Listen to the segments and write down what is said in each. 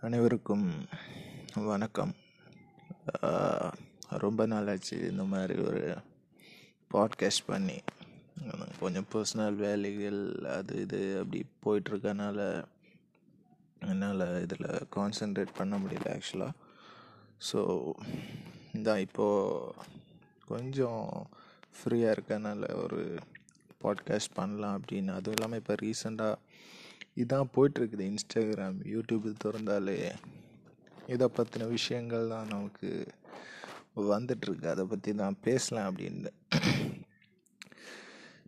அனைவருக்கும் வணக்கம். ரொம்ப நாளாச்சு இந்த மாதிரி ஒரு பாட்காஸ்ட் பண்ணி. கொஞ்சம் பர்சனல் வேலைகள் அது இது அப்படி போயிட்டுருக்கனால என்னால் இதில் கான்சென்ட்ரேட் பண்ண முடியல ஆக்சுவலாக ஸோ இதான் இப்போது கொஞ்சம் ஃப்ரீயாக இருக்கனால ஒரு பாட்காஸ்ட் பண்ணலாம் அப்படின்னு. அதுவும் இல்லாமல் இப்போ ரீசெண்டாக இதான் போயிட்டுருக்குது இன்ஸ்டாகிராம் யூடியூப் திறந்தாலே. இதை பற்றின விஷயங்கள் தான் நமக்கு வந்துட்டுருக்கு. அதை பற்றி தான் பேசலாம் அப்படின்னு.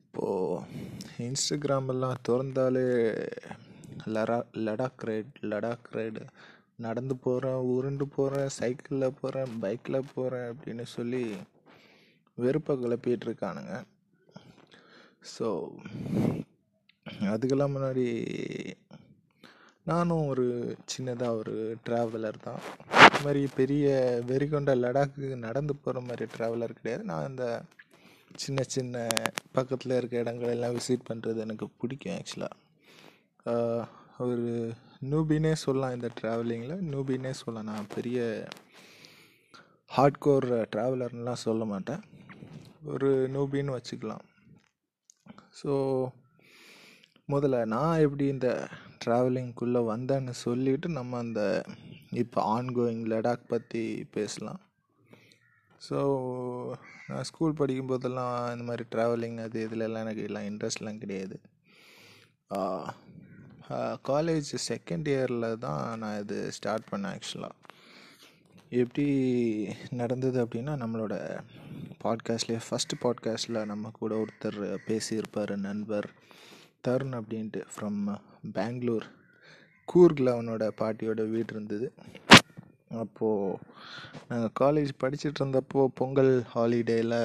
இப்போது இன்ஸ்டாகிராமெல்லாம் திறந்தாலே லடா லடாக் ரைட் லடாக் ரைடு நடந்து போகிறேன் உருண்டு போகிறேன் சைக்கிளில் போகிறேன் பைக்கில் போகிறேன் அப்படின்னு சொல்லி வெறுப்பை கிளப்பிகிட்டு இருக்கானுங்க ஸோ அதுக்கெல்லாம் முன்னாடி நானும் ஒரு சின்னதாக ஒரு ட்ராவலர் தான். இது மாதிரி பெரிய வெறிகொண்ட லடாக்கு நடந்து போகிற மாதிரி ட்ராவலர் கிடையாது. நான் இந்த சின்ன சின்ன பக்கத்தில் இருக்க இடங்கள் எல்லாம் விசிட் பண்ணுறது எனக்கு பிடிக்கும் ஆக்சுவலாக ஒரு நூபினே சொல்லலாம் இந்த ட்ராவலிங்கில் நூபினே சொல்லலாம். நான் பெரிய ஹார்ட்கோர் ட்ராவலர்லாம் சொல்ல மாட்டேன். ஒரு நூபின்னு வச்சுக்கலாம். ஸோ முதல்ல நான் எப்படி இந்த ட்ராவலிங்குள்ளே வந்தேன்னு சொல்லிவிட்டு நம்ம அந்த இப்போ ஆன்கோயிங் லடாக் பற்றி பேசலாம். ஸோ நான் ஸ்கூல் படிக்கும்போதெல்லாம் இந்த மாதிரி ட்ராவலிங் அது இதுலலாம் எனக்கு எல்லாம் இன்ட்ரெஸ்ட்லாம் கிடையாது. காலேஜ் செகண்ட் இயரில் தான் நான் இது ஸ்டார்ட் பண்ணேன் ஆக்சுவலாக எப்படி நடந்தது அப்படின்னா நம்மளோட பாட்காஸ்ட்லேயே ஃபஸ்ட்டு பாட்காஸ்ட்டில் நம்ம கூட ஒருத்தர் பேசியிருப்பார் நண்பர். தருண் அப்படின்ட்டு ஃப்ரம் பெங்களூர். கூர்கில் அவனோட பாட்டியோட வீடு இருந்தது. அப்போது நாங்கள் காலேஜ் படிச்சுட்டு இருந்தப்போ பொங்கல் ஹாலிடேயில்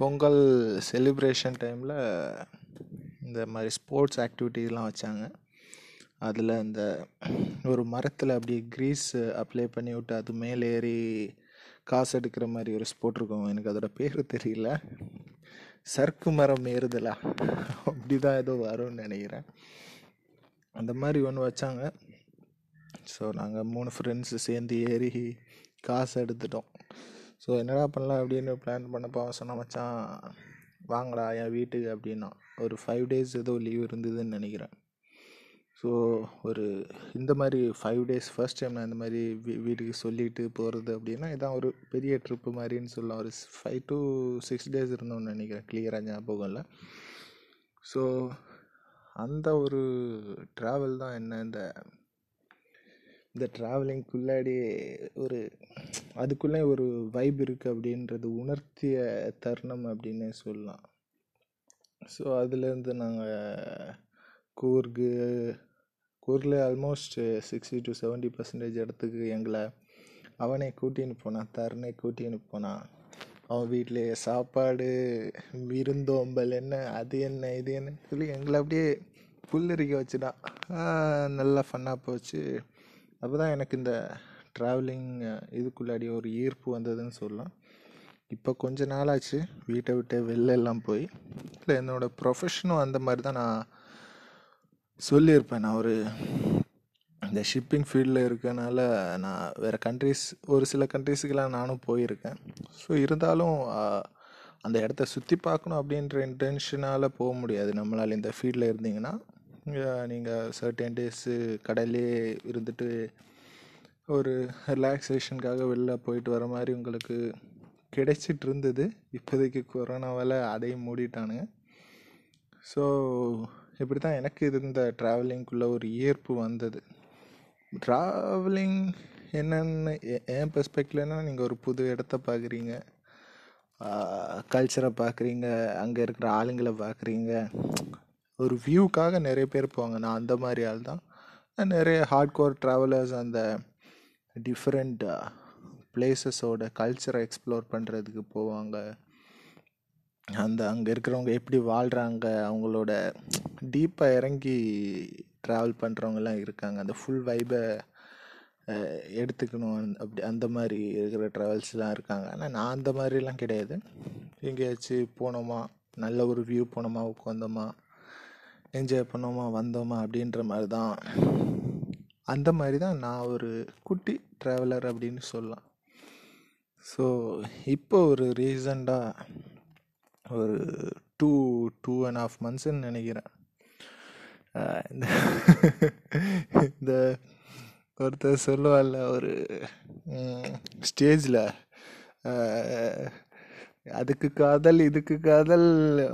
பொங்கல் செலிப்ரேஷன் டைமில் இந்த மாதிரி ஸ்போர்ட்ஸ் ஆக்டிவிட்டிஸ்லாம் வச்சாங்க. அதில் இந்த ஒரு மரத்தில் அப்படியே க்ரீஸ் அப்ளை பண்ணி விட்டு அது மேலே ஏறி காசு எடுக்கிற மாதிரி ஒரு ஸ்போர்ட் இருக்கும். எனக்கு அதோட பேர் தெரியல. சர்க்கு மரம் ஏறுதலா? அப்படி தான் ஏதோ வரும்னு நினைக்கிறேன். அந்த மாதிரி ஒன்று வச்சாங்க. ஸோ நாங்கள் மூணு ஃப்ரெண்ட்ஸு சேர்ந்து ஏறி காசு எடுத்துட்டோம். ஸோ என்னடா பண்ணலாம் அப்படின்னு பிளான் பண்ணப்போ அவன் சொன்ன மச்சான் வாங்கடா என் வீட்டுக்கு அப்படின்னா ஒரு ஃபைவ் டேஸ் ஏதோ லீவ் இருந்ததுன்னு நினைக்கிறேன். ஸோ ஒரு இந்த மாதிரி ஃபைவ் டேஸ் ஃபர்ஸ்ட் டைம் நான் இந்த மாதிரி வீ வீட்டுக்கு சொல்லிட்டு போகிறது அப்படின்னா இதான் ஒரு பெரிய ட்ரிப்பு மாதிரின்னு சொல்லலாம். ஒரு ஃபைவ் டு சிக்ஸ் டேஸ் இருந்தோம்னு நினைக்கிறேன். கிளியராக ஞாபகம் இல்லை. ஸோ அந்த ஒரு ட்ராவல் தான் என்ன இந்த இந்த ட்ராவலிங்குள்ளாடி ஒரு அதுக்குள்ளே ஒரு வைப் இருக்குது அப்படின்றது உணர்த்திய தருணம் அப்படின்னு சொல்லலாம். ஸோ அதுலேருந்து நாங்கள் Coorg கூர்கில் almost sixty to seventy percentage இடத்துக்கு எங்களை அவனே கூட்டின்னு போனான் தருணை கூட்டின்னு போனான் அவன் வீட்டிலேயே சாப்பாடு விருந்தோம்பல் என்ன அது என்ன இது என்ன சொல்லி எங்களை அப்படியே புல்லரிக்க வச்சுட்டான். நல்லா ஃபன்னாக போச்சு. அப்போ தான் எனக்கு இந்த ட்ராவலிங் இதுக்குள்ளாடி ஒரு ஈர்ப்பு வந்ததுன்னு சொல்லலாம். இப்போ கொஞ்ச நாளாச்சு வீட்டை விட்டு வெளில எல்லாம் போய். இல்லை என்னோடய ப்ரொஃபஷனும் அந்த மாதிரி தான் நான் சொல்லியிருப்பேன். நான் ஒரு இந்த ஷிப்பிங் ஃபீல்டில் இருக்கனால நான் வேறு கண்ட்ரிஸ் ஒரு சில கண்ட்ரிஸுக்கெலாம் நானும் போயிருக்கேன். ஸோ இருந்தாலும் அந்த இடத்த சுற்றி பார்க்கணும் அப்படின்ற இன்டென்ஷனால் போக முடியாது. நம்மளால் இந்த ஃபீல்டில் இருந்தீங்கன்னா நீங்கள் சர்டன் டேஸு கடலே இருந்துட்டு ஒரு ரிலாக்ஸேஷனுக்காக வெளில போயிட்டு வர மாதிரி உங்களுக்கு கிடைச்சிட்டு இருந்தது இப்போதைக்கு கொரோனாவால் அதையும் மூடிட்டானுங்க. ஸோ இப்படி தான் எனக்கு இருந்த இந்த ட்ராவலிங்குள்ளே ஒரு ஈர்ப்பு வந்தது. ட்ராவலிங் என்னென்னு என் பெர்ஸ்பெக்டிவ் நீங்கள் ஒரு புது இடத்த பார்க்குறீங்க கல்ச்சரை பார்க்குறீங்க அங்கே இருக்கிற ஆளுங்களை பார்க்குறீங்க ஒரு வியூக்காக நிறைய பேர் போவாங்க. நான் அந்த மாதிரி ஆள் தான். நிறைய ஹார்ட் கோர் ட்ராவலர்ஸ் அந்த டிஃப்ரெண்ட் பிளேசஸோட கல்ச்சரை எக்ஸ்ப்ளோர் பண்ணுறதுக்கு போவாங்க. அந்த அங்கே இருக்கிறவங்க எப்படி வாழ்கிறாங்க அவங்களோட டீப்பாக இறங்கி ட்ராவல் பண்ணுறவங்கலாம் இருக்காங்க. அந்த ஃபுல் வைபை எடுத்துக்கணும். அப்படி அந்த மாதிரி இருக்கிற ட்ராவல்ஸ்லாம் இருக்காங்க. ஆனால் நான் அந்த மாதிரிலாம் கிடையாது. எங்கேயாச்சும் போனோமா நல்ல ஒரு வியூ போனோமா உட்காந்தோமா என்ஜாய் பண்ணோமா வந்தோமா அப்படின்ற மாதிரி தான். அந்த மாதிரி தான் நான் ஒரு குட்டி ட்ராவலர் அப்படின்னு சொல்லலாம். ஸோ இப்போ ஒரு ரீசண்டாக ஒரு டூ டூ அண்ட் ஆஃப் மந்த்ஸ்ன்னு நினைக்கிறேன். இந்த இந்த ஒருத்தர் சொல்லுவாள்ல ஒரு ஸ்டேஜில் அதுக்கு காதல் இதுக்கு காதல்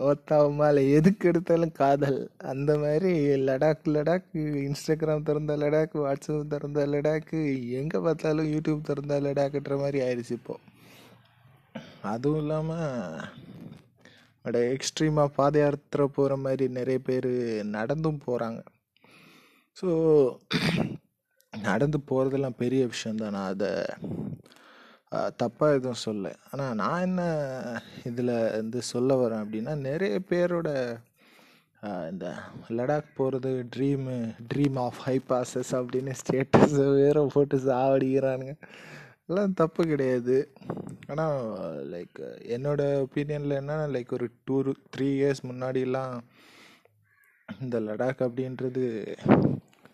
ஒத்தாவமால எதுக்கு எடுத்தாலும் காதல். அந்த மாதிரி லடாக் லடாக் இன்ஸ்டாகிராம் திறந்த லடாக் வாட்ஸ்அப் திறந்த லடாக் எங்கே பார்த்தாலும் யூடியூப் திறந்த லடாக்குன்ற மாதிரி ஆயிடுச்சு இப்போது அதுவும் இல்லாமல் அட எக்ஸ்ட்ரீமாக பாத யாத்திரை போகிற மாதிரி நிறைய பேர் நடந்தும் போகிறாங்க ஸோ நடந்து போகிறதெல்லாம் பெரிய விஷயந்தான் நான் அதை தப்பாக எதுவும் சொல்ல ஆனால் நான் என்ன இதில் வந்து சொல்ல வரேன் அப்படின்னா நிறைய பேரோட இந்த லடாக் போகிறது dream dream of high passes அப்படின்னு ஸ்டேட்டஸ் வேற போட்டு சாவடிக்கிறானுங்க. எல்லாம் தப்பு கிடையாது. ஆனால் லைக் என்னோட ஒப்பீனியனில் என்னென்னா லைக் ஒரு டூ த்ரீ இயர்ஸ் முன்னாடிலாம் இந்த லடாக் அப்படின்றது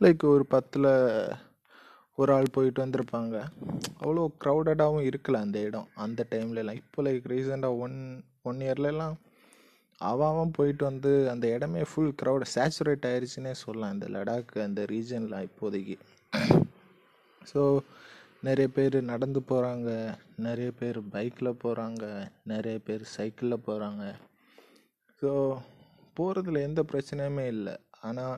லைக் ஒரு பத்தில் ஒரு ஆள் போயிட்டு வந்திருப்பாங்க. அவ்வளோ க்ரௌடடாகவும் இருக்கல அந்த இடம் அந்த டைம்லலாம் இப்போ லைக் ரீசெண்டாக ஒன் ஒன் இயர்லலாம் அவன் போயிட்டு வந்து அந்த இடமே ஃபுல் க்ரௌட் சேச்சுரேட் ஆயிடுச்சுன்னே சொல்லலாம். இந்த லடாக் அந்த ரீஜனில் இப்போதைக்கு. ஸோ நிறைய பேர் நடந்து போகிறாங்க நிறைய பேர் பைக்கில் போகிறாங்க நிறைய பேர் சைக்கிளில் போகிறாங்க ஸோ போகிறதுல எந்த பிரச்சனையுமே இல்லை. ஆனால்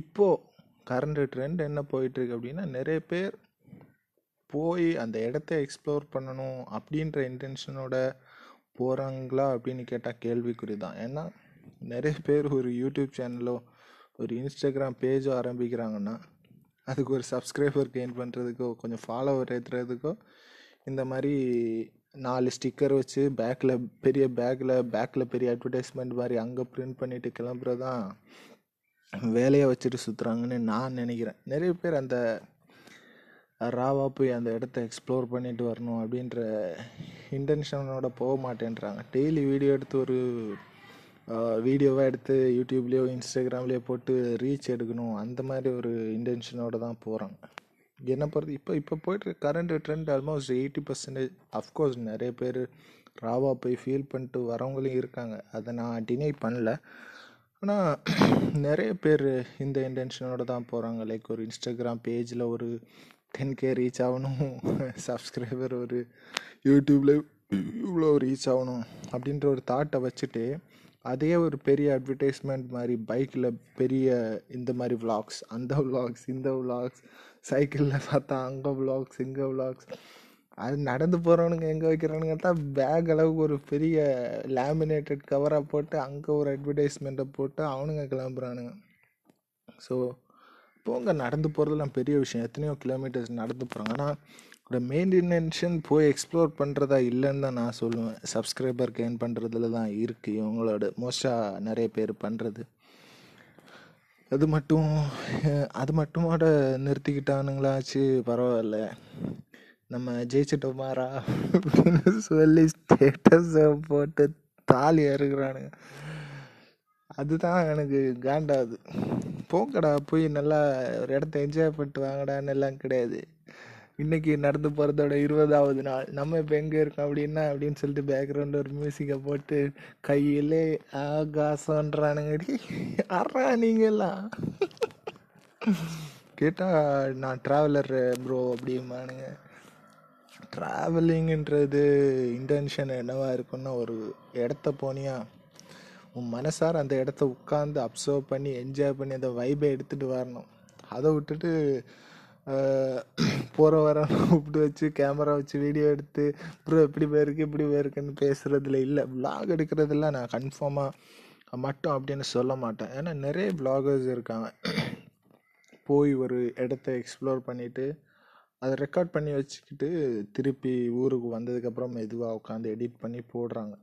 இப்போது கரண்ட் ட்ரெண்ட் என்ன போயிட்டுருக்கு அப்படின்னா நிறைய பேர் போய் அந்த இடத்த எக்ஸ்ப்ளோர் பண்ணணும் அப்படின்ற இன்டென்ஷனோட போகிறாங்களா அப்படின்னு கேட்டால் கேள்விக்குறி தான். ஏன்னா நிறைய பேர் ஒரு யூடியூப் சேனலோ ஒரு இன்ஸ்டாகிராம் பேஜோ ஆரம்பிக்கிறாங்கன்னா அதுக்கு ஒரு சப்ஸ்கிரைபர் கெயின் பண்ணுறதுக்கோ கொஞ்சம் ஃபாலோவர் ஏற்றுறதுக்கோ இந்த மாதிரி நாலு ஸ்டிக்கர் வச்சு பேக்கில் பெரிய பேக்கில் பேக்கில் பெரிய அட்வர்டைஸ்மெண்ட் மாதிரி அங்கே பிரிண்ட் பண்ணிவிட்டு கிளம்புறது தான் வேலையை வச்சுட்டு சுற்றுறாங்கன்னு நான் நினைக்கிறேன். நிறைய பேர் அந்த ராவாக போய் அந்த இடத்த எக்ஸ்ப்ளோர் பண்ணிட்டு வரணும் அப்படின்ற இன்டென்ஷனோட போக மாட்டேன்றாங்க. டெய்லி வீடியோ எடுத்து ஒரு வீடியோவாக எடுத்து யூடியூப்லேயோ இன்ஸ்டாகிராம்லேயோ போட்டு ரீச் எடுக்கணும். அந்த மாதிரி ஒரு இன்டென்ஷனோடு தான் போகிறாங்க என்னை பொறுத்து இப்போ இப்போ போய்ட்டு current trend almost eighty percentage of course நிறைய பேர் ராவாக போய் ஃபீல் பண்ணிட்டு வரவங்களும் இருக்காங்க. அதை நான் டினை பண்ணல. ஆனால் நிறைய பேர் இந்த இன்டென்ஷனோடு தான் போகிறாங்க லைக் ஒரு இன்ஸ்டாகிராம் பேஜில் ஒரு டென் கே ரீச் ஆகணும். சப்ஸ்கிரைபர் ஒரு யூடியூப்பில் இவ்வளோ ரீச் ஆகணும். அப்படின்ற ஒரு தாட்டை வச்சுட்டு அதே ஒரு பெரிய அட்வர்டைஸ்மெண்ட் மாதிரி பைக்கில் பெரிய இந்த மாதிரி vlogs அந்த vlogs இந்த vlogs சைக்கிளில் பார்த்தா அங்கே vlogs இங்கே vlogs. அது நடந்து போகிறவனுங்க எங்கே வைக்கிறானுங்க தான் பேக் அளவுக்கு ஒரு பெரிய லேமினேட்டட் கவராக போட்டு அங்கே ஒரு அட்வர்டைஸ்மெண்ட்டை போட்டு அவனுங்க கிளம்புறானுங்க. ஸோ போங்க நடந்து போகிறதுலாம் பெரிய விஷயம். எத்தனையோ கிலோமீட்டர்ஸ் நடந்து போகிறாங்க ஆனால் ஒரு மெயின் இன்டென்ஷன் போய் எக்ஸ்ப்ளோர் பண்ணுறதா இல்லைன்னு தான் நான் சொல்லுவேன். சப்ஸ்கிரைபர் கெயின் பண்ணுறதுல தான் இருக்குது இவங்களோட. மோஸ்ட்டாக நிறைய பேர் பண்ணுறது அது மட்டும் அது மட்டுமோட நிறுத்திக்கிட்டானுங்களாச்சு பரவாயில்ல. நம்ம ஜெயிச்சிட்டோமாரா அப்படின்னு சொல்லி ஸ்டேட்டஸை போட்டு தாலி அறுக்கிறானுங்க. அதுதான் எனக்கு காண்டாது. போங்கடா போய் நல்லா ஒரு இடத்த என்ஜாய் பண்ணிட்டு வாங்கடான்னு எல்லாம் கிடையாது. இன்னைக்கு நடந்து போகிறதோட இருபதாவது நாள். நம்ம இப்போ எங்கே இருக்கோம்? அப்படின்னா அப்படின்னு சொல்லிட்டு பேக்ரவுண்ட் ஒரு மியூசிக்கை போட்டு கையிலே ஆகாசன்றானுங்கடி அறா நீங்கெல்லாம் கேட்டால் நான் ட்ராவலர் ப்ரோ அப்படிம்பானுங்க. ட்ராவலிங்கன்றது இன்டென்ஷன் என்னவா இருக்குன்னா ஒரு இடத்த போனியா உன் மனசார அந்த இடத்த உட்காந்து அப்சர்வ் பண்ணி என்ஜாய் பண்ணி அந்த வைபை எடுத்துகிட்டு வரணும். அதை விட்டுட்டு போகிற வர கூப்பிட்டு வச்சு கேமரா வச்சு வீடியோ எடுத்து ப்ரோ இப்படி போயிருக்கு இப்படி போயிருக்குன்னு பேசுகிறதுல இல்லை. Vlog எடுக்கிறதுல நான் கன்ஃபார்மாக மட்டும் அப்படின்னு சொல்ல மாட்டேன். ஏன்னா நிறைய vloggers இருக்காங்க. போய் ஒரு இடத்த எக்ஸ்ப்ளோர் பண்ணிவிட்டு அதை ரெக்கார்ட் பண்ணி வச்சுக்கிட்டு திருப்பி ஊருக்கு வந்ததுக்கப்புறம் மெதுவாக உட்காந்து எடிட் பண்ணி போடுறாங்க.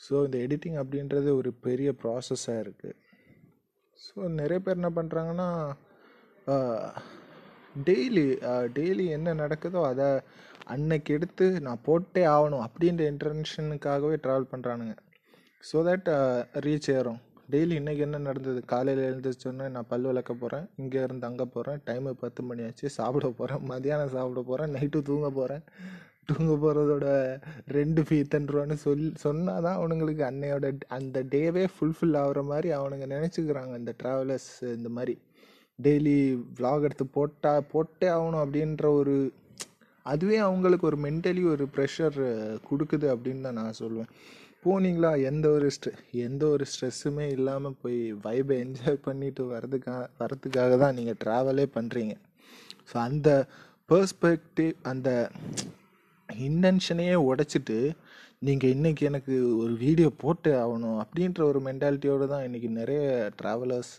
ஸோ இந்த எடிட்டிங் அப்படின்றது ஒரு பெரிய ப்ராசஸாக இருக்குது ஸோ நிறைய பேர் என்ன பண்ணுறாங்கன்னா டெய்லி டெய்லி என்ன நடக்குதோ அதை அன்னைக்கு எடுத்து நான் போட்டே ஆகணும் அப்படின்ற இன்டென்ஷனுக்காகவே ட்ராவல் பண்ணுறானுங்க ஸோ தட் ரீச் ஏறும். டெய்லி இன்றைக்கி என்ன நடந்தது? காலையில் எழுந்திரிச்சோன்னே நான் பல் விளக்க போகிறேன் இங்கே இருந்து அங்கே போகிறேன் டைமு பத்து மணி ஆச்சு சாப்பிட போகிறேன் மதியானம் சாப்பிட போகிறேன் நைட்டு தூங்க போகிறேன் தூங்க போகிறதோட ரெண்டு ஃபீ ரூபான்னு சொல் சொன்னால் தான் அவனுங்களுக்கு அன்னையோட அந்த டேவே ஃபுல்ஃபில் ஆகிற மாதிரி அவனுங்க நினச்சிக்கிறாங்க. இந்த ட்ராவலர்ஸ் இந்த மாதிரி. டெய்லி விலாக் எடுத்து போட்டால் போட்டே ஆகணும் அப்படின்ற ஒரு அதுவே அவங்களுக்கு ஒரு மென்டலி ஒரு ப்ரெஷர் கொடுக்குது அப்படின்னு தான் நான் சொல்லுவேன் போனீங்களா? எந்த ஒரு ஸ்ட்ரெ எந்த ஒரு ஸ்ட்ரெஸ்ஸுமே இல்லாமல் போய் வைபை என்ஜாய் பண்ணிட்டு வரதுக்காக வரதுக்காக தான் நீங்கள் ட்ராவலே பண்ணுறீங்க ஸோ அந்த பர்ஸ்பெக்டிவ் அந்த இன்டென்ஷனையே உடைச்சிட்டு நீங்கள் இன்றைக்கி எனக்கு ஒரு வீடியோ போட்டு ஆகணும் அப்படின்ற ஒரு மென்டாலிட்டியோடு தான் இன்றைக்கி நிறைய ட்ராவலர்ஸ்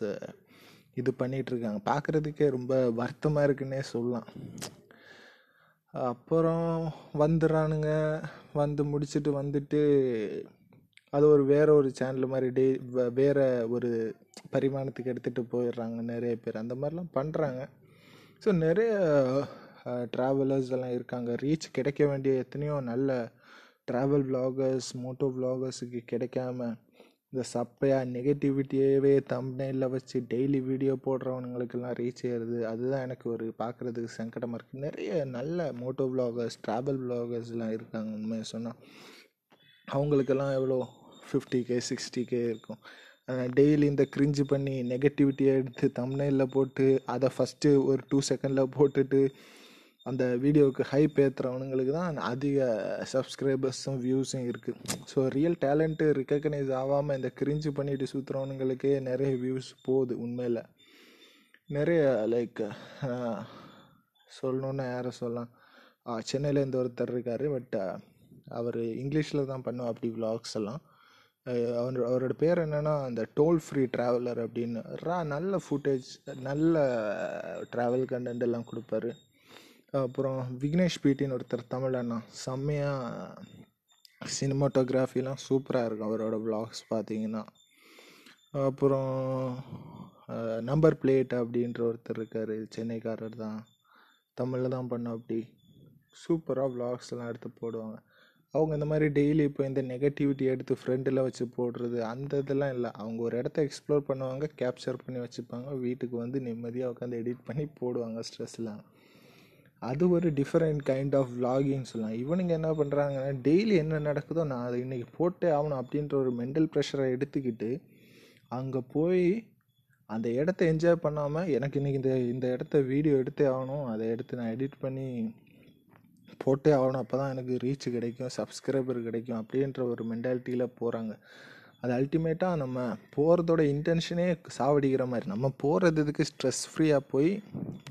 இது பண்ணிகிட்ருக்காங்க பார்க்குறதுக்கே ரொம்ப வருத்தமாக இருக்குன்னே சொல்லலாம். அப்புறம் வந்துடுறானுங்க. வந்து முடிச்சுட்டு வந்துட்டு அது ஒரு வேற ஒரு சேனல் மாதிரி டே வேறு ஒரு பரிமாணத்துக்கு எடுத்துகிட்டு போயிடுறாங்க நிறைய பேர். அந்த மாதிரிலாம் பண்ணுறாங்க ஸோ நிறைய ட்ராவலர்ஸ் எல்லாம் இருக்காங்க. ரீச் கிடைக்க வேண்டிய எத்தனையோ நல்ல ட்ராவல் vloggers மோட்டோ vloggers-க்கு கிடைக்காம இந்த சப்பையா நெகட்டிவிட்டியவே தம்ப்நெயிலில் வச்சு டெய்லி வீடியோ போடுறவனுங்களுக்கெல்லாம் ரீச் ஏறுது. அதுதான் எனக்கு ஒரு பார்க்குறதுக்கு சங்கடமாக இருக்குது நிறைய நல்ல மோட்டோ vloggers ட்ராவல் vloggers-லாம் இருக்காங்க உண்மையை சொன்னால் அவங்களுக்கெல்லாம் எவ்வளோ? ஃபிஃப்டி கே சிக்ஸ்டி கே இருக்கும். டெய்லி இந்த கிரிஞ்சு பண்ணி நெகட்டிவிட்டியை எடுத்து தம்னையில் போட்டு அதை ஃபஸ்ட்டு ஒரு டூ செகண்டில் போட்டுட்டு அந்த வீடியோவுக்கு ஹைப் ஏற்றுறவனுங்களுக்கு தான் அதிக சப்ஸ்கிரைபர்ஸும் வியூஸும் இருக்குது ஸோ ரியல் டேலண்ட்டு ரெக்கக்னைஸ் ஆகாமல் இந்த கிரிஞ்சு பண்ணிட்டு சுற்றுறவனுங்களுக்கே நிறைய வியூஸ் போகுது உண்மையில். நிறைய லைக் சொல்லணுன்னா யாரை சொல்லலாம். சென்னையில் ஒருத்தர் இருக்கார் பட் அவர் இங்கிலீஷில் தான் பண்ணுவோம் அப்படி vlogs எல்லாம். அவர் அவரோட பேர் என்னென்னா அந்த டோல் ஃப்ரீ ட்ராவலர் அப்படின்னு. ரா நல்ல ஃபுட்டேஜ் நல்ல ட்ராவல் கண்டென்ட் எல்லாம் கொடுப்பாரு. அப்புறம் விக்னேஷ் பீட்டின்னு ஒருத்தர் தமிழ் அண்ணா. செம்மையாக சினிமாட்டோகிராஃபிலாம் சூப்பராக இருக்கும் அவரோட vlogs பார்த்தீங்கன்னா. அப்புறம் நம்பர் பிளேட் அப்படின்ற ஒருத்தர் இருக்கார் சென்னைக்காரர் தான். தமிழில் தான் பண்ணோம் அப்படி. சூப்பராக vlogs எடுத்து போடுவாங்க. அவங்க இந்த மாதிரி டெய்லி இப்போ இந்த நெகட்டிவிட்டி எடுத்து ஃப்ரெண்டில் வச்சு போடுறது அந்த இதெல்லாம் இல்லை. அவங்க ஒரு இடத்த எக்ஸ்ப்ளோர் பண்ணுவாங்க கேப்சர் பண்ணி வச்சுப்பாங்க வீட்டுக்கு வந்து நிம்மதியாக உட்காந்து எடிட் பண்ணி போடுவாங்க ஸ்ட்ரெஸ்லாம் அது ஒரு டிஃப்ரெண்ட் கைண்ட் ஆஃப் விலாகிங் சொல்லலாம். இவனுங்க என்ன பண்ணுறாங்கன்னா டெய்லி என்ன நடக்குதோ நான் அதை இன்றைக்கி போட்டே ஆகணும் அப்படின்ற ஒரு மென்டல் ப்ரெஷரை எடுத்துக்கிட்டு அங்கே போய் அந்த இடத்த என்ஜாய் பண்ணாமல் எனக்கு இன்றைக்கி இந்த இந்த இடத்த வீடியோ எடுத்தே ஆகணும் அதை எடுத்து நான் எடிட் பண்ணி போட்டே ஆகணும். அப்போ தான் எனக்கு ரீச் கிடைக்கும் சப்ஸ்கிரைபர் கிடைக்கும் அப்படின்ற ஒரு மென்டாலிட்டியில் போகிறாங்க அது அல்டிமேட்டாக நம்ம போகிறதோட இன்டென்ஷனே சாவடிக்கிற மாதிரி. நம்ம போகிறது இதுக்கு ஸ்ட்ரெஸ் ஃப்ரீயாக போய்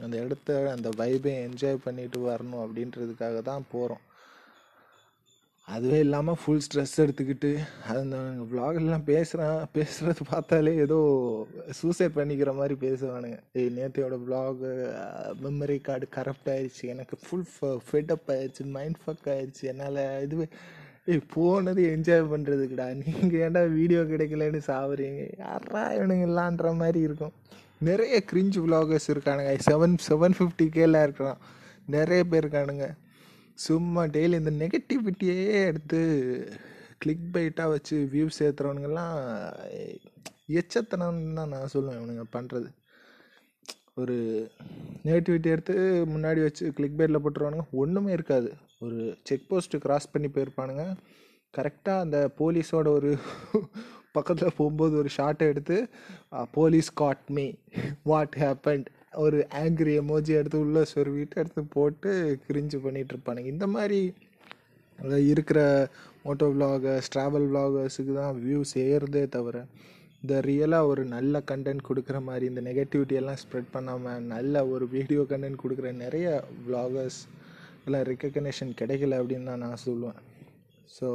அந்த இடத்த அந்த வைபை என்ஜாய் பண்ணிட்டு வரணும் அப்படின்றதுக்காக தான் போகிறோம் அதுவே இல்லாமல் ஃபுல் ஸ்ட்ரெஸ் எடுத்துக்கிட்டு அந்த விலாகெல்லாம் பேசுகிறேன் பேசுகிறது பார்த்தாலே ஏதோ சூசைட் பண்ணிக்கிற மாதிரி பேசுவானுங்க. ஏய் நேத்தையோட விலாகு மெமரி கார்டு கரப்ட் ஆயிடுச்சு எனக்கு ஃபுல் ஃபெட்டப் ஆயிடுச்சு மைண்ட் ஃபக் ஆயிடுச்சு என்னால் இதுவே போனது என்ஜாய் பண்ணுறதுக்குடா நீங்கள் ஏன்டா வீடியோ கிடைக்கலன்னு சாவுறீங்க? யாரா இவனுங்களான்ற மாதிரி இருக்கும். நிறைய கிரிஞ்சு விலாகர்ஸ் இருக்கானுங்க. செவன் செவன் ஃபிஃப்டி கேலாம் இருக்கிறான் நிறைய பேர் இருக்கானுங்க. சும்மா டெய்லி இந்த நெகட்டிவிட்டியே எடுத்து கிளிக் பைட்டாக வச்சு வியூஸ் சேர்த்துறவனுங்கெல்லாம் எச்சத்தனம்னு தான் நான் சொல்லுவேன் இவனுங்க பண்ணுறது ஒரு நெகட்டிவிட்டி எடுத்து முன்னாடி வச்சு கிளிக் பைட்டில் போட்டுருவானுங்க. ஒன்றுமே இருக்காது. ஒரு செக் போஸ்ட்டு கிராஸ் பண்ணி போயிருப்பானுங்க. கரெக்டாக அந்த போலீஸோட ஒரு பக்கத்தில் போகும்போது ஒரு ஷாட்டை எடுத்து police got me. What happened ஒரு ஆங்கிரி எமோஜி எடுத்து உள்ளே சொருவிட்டு எடுத்து போட்டு கிரிஞ்சு பண்ணிகிட்ருப்பானுங்க இந்த மாதிரி இருக்கிற மோட்டோ விளாகர்ஸ் ட்ராவல் விளாகர்ஸுக்கு தான் வியூஸ் ஏறுதே தவிர இந்த ரியலாக ஒரு நல்ல கண்டென்ட் கொடுக்குற மாதிரி இந்த நெகட்டிவிட்டியெல்லாம் ஸ்ப்ரெட் பண்ணாமல் நல்ல ஒரு வீடியோ கண்டென்ட் கொடுக்குற நிறைய விளாகர்ஸ் எல்லாம் ரெக்கக்னேஷன் கிடைக்கல அப்படின்னு தான் நான் சொல்லுவேன் ஸோ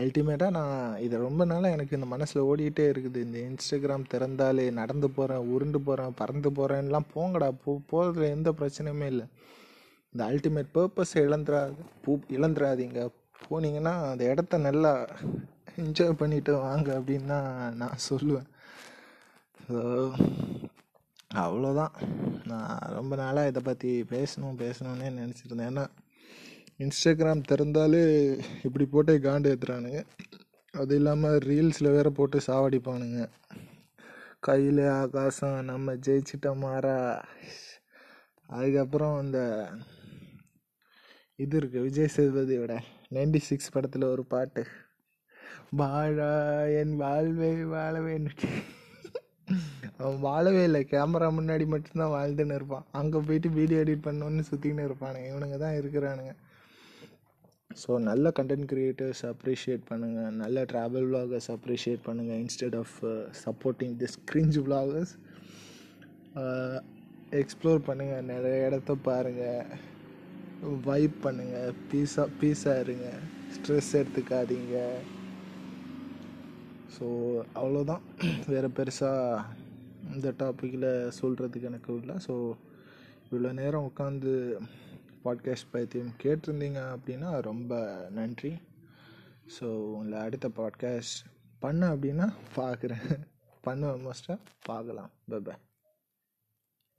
அல்டிமேட்டாக நான் இது ரொம்ப நாளாக எனக்கு இந்த மனசில் ஓடிக்கிட்டே இருக்குது. இந்த இன்ஸ்டாகிராம் திறந்தாலே நடந்து போகிறேன் உருண்டு போகிறேன் பறந்து போகிறேன்லாம் போங்கடா போ போகிறதுல எந்த பிரச்சனையுமே இல்லை. இந்த அல்டிமேட் பர்பஸ் இழந்துராது பூ இழந்துராதீங்க போனீங்கன்னா அந்த இடத்த நல்லா என்ஜாய் பண்ணிட்டு வாங்க அப்படின்னு தான் நான் சொல்லுவேன். ஸோ அவ்வளோதான் நான் ரொம்ப நாளாக இதை பற்றி பேசணும் பேசணுன்னே நினச்சிட்டு ஏன்னா இன்ஸ்டாகிராம் திறந்தாலே இப்படி போட்டே காண்டு ஏற்றுறானுங்க அது இல்லாமல் ரீல்ஸில் வேற போட்டு சாவடிப்பானுங்க. கையில் ஆகாசம் நம்ம ஜெயிச்சிட்டோம் மாறா. அதுக்கப்புறம் அந்த இது இருக்குது விஜய் சேதுபதியோட நைன்டி சிக்ஸ் படத்தில் ஒரு பாட்டு. வாழா என் வாழ்வை வாழவேன்னு அவன் வாழவே இல்லை. கேமரா முன்னாடி மட்டும்தான் வாழ்ந்துன்னு இருப்பான். அங்கே போயிட்டு வீடியோ எடிட் பண்ணோன்னு சுற்றிக்கின்னு இருப்பானுங்க இவனுங்க தான் இருக்கிறானுங்க. ஸோ நல்ல கண்டென்ட் க்ரியேட்டர்ஸ் அப்ரிஷியேட் பண்ணுங்கள் நல்ல ட்ராவல் vloggers அப்ரிஷியேட் பண்ணுங்கள் instead of supporting this cringe vloggers uh, explore பண்ணுங்கள் நிறைய இடத்த பாருங்கள் வைப் பண்ணுங்கள் பீஸாக பீஸாக இருங்க. ஸ்ட்ரெஸ் எடுத்துக்காதீங்க. ஸோ அவ்வளோதான் வேறு பெருசாக இந்த டாப்பிக்கில் சொல்கிறதுக்கு எனக்கு இல்லை. ஸோ இவ்வளோ நேரம் உட்காந்து பாட்காஸ்ட் பைத்தியம் கேட்டிருந்தீங்க அப்படின்னா ரொம்ப நன்றி. ஸோ உங்களை அடுத்த பாட்காஸ்ட் பண்ண அப்படின்னா பார்க்குறேன் பண்ணுவேன் மோஸ்ட்டாக பார்க்கலாம். பை